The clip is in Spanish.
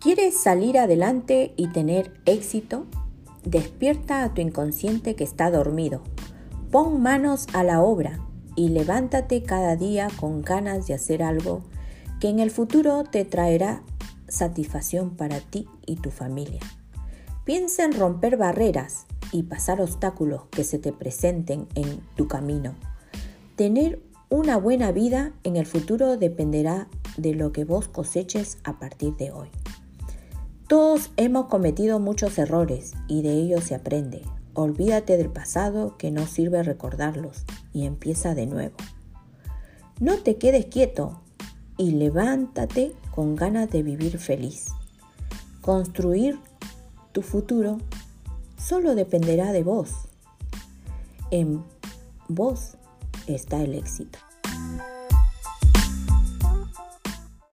¿Quieres salir adelante y tener éxito? Despierta a tu inconsciente que está dormido. Pon manos a la obra y levántate cada día con ganas de hacer algo que en el futuro te traerá satisfacción para ti y tu familia. Piensa en romper barreras y pasar obstáculos que se te presenten en tu camino. Tener una buena vida en el futuro dependerá de lo que vos coseches a partir de hoy. Todos hemos cometido muchos errores y de ellos se aprende. Olvídate del pasado que no sirve recordarlos y empieza de nuevo. No te quedes quieto y levántate con ganas de vivir feliz. Construir tu futuro solo dependerá de vos. En vos está el éxito.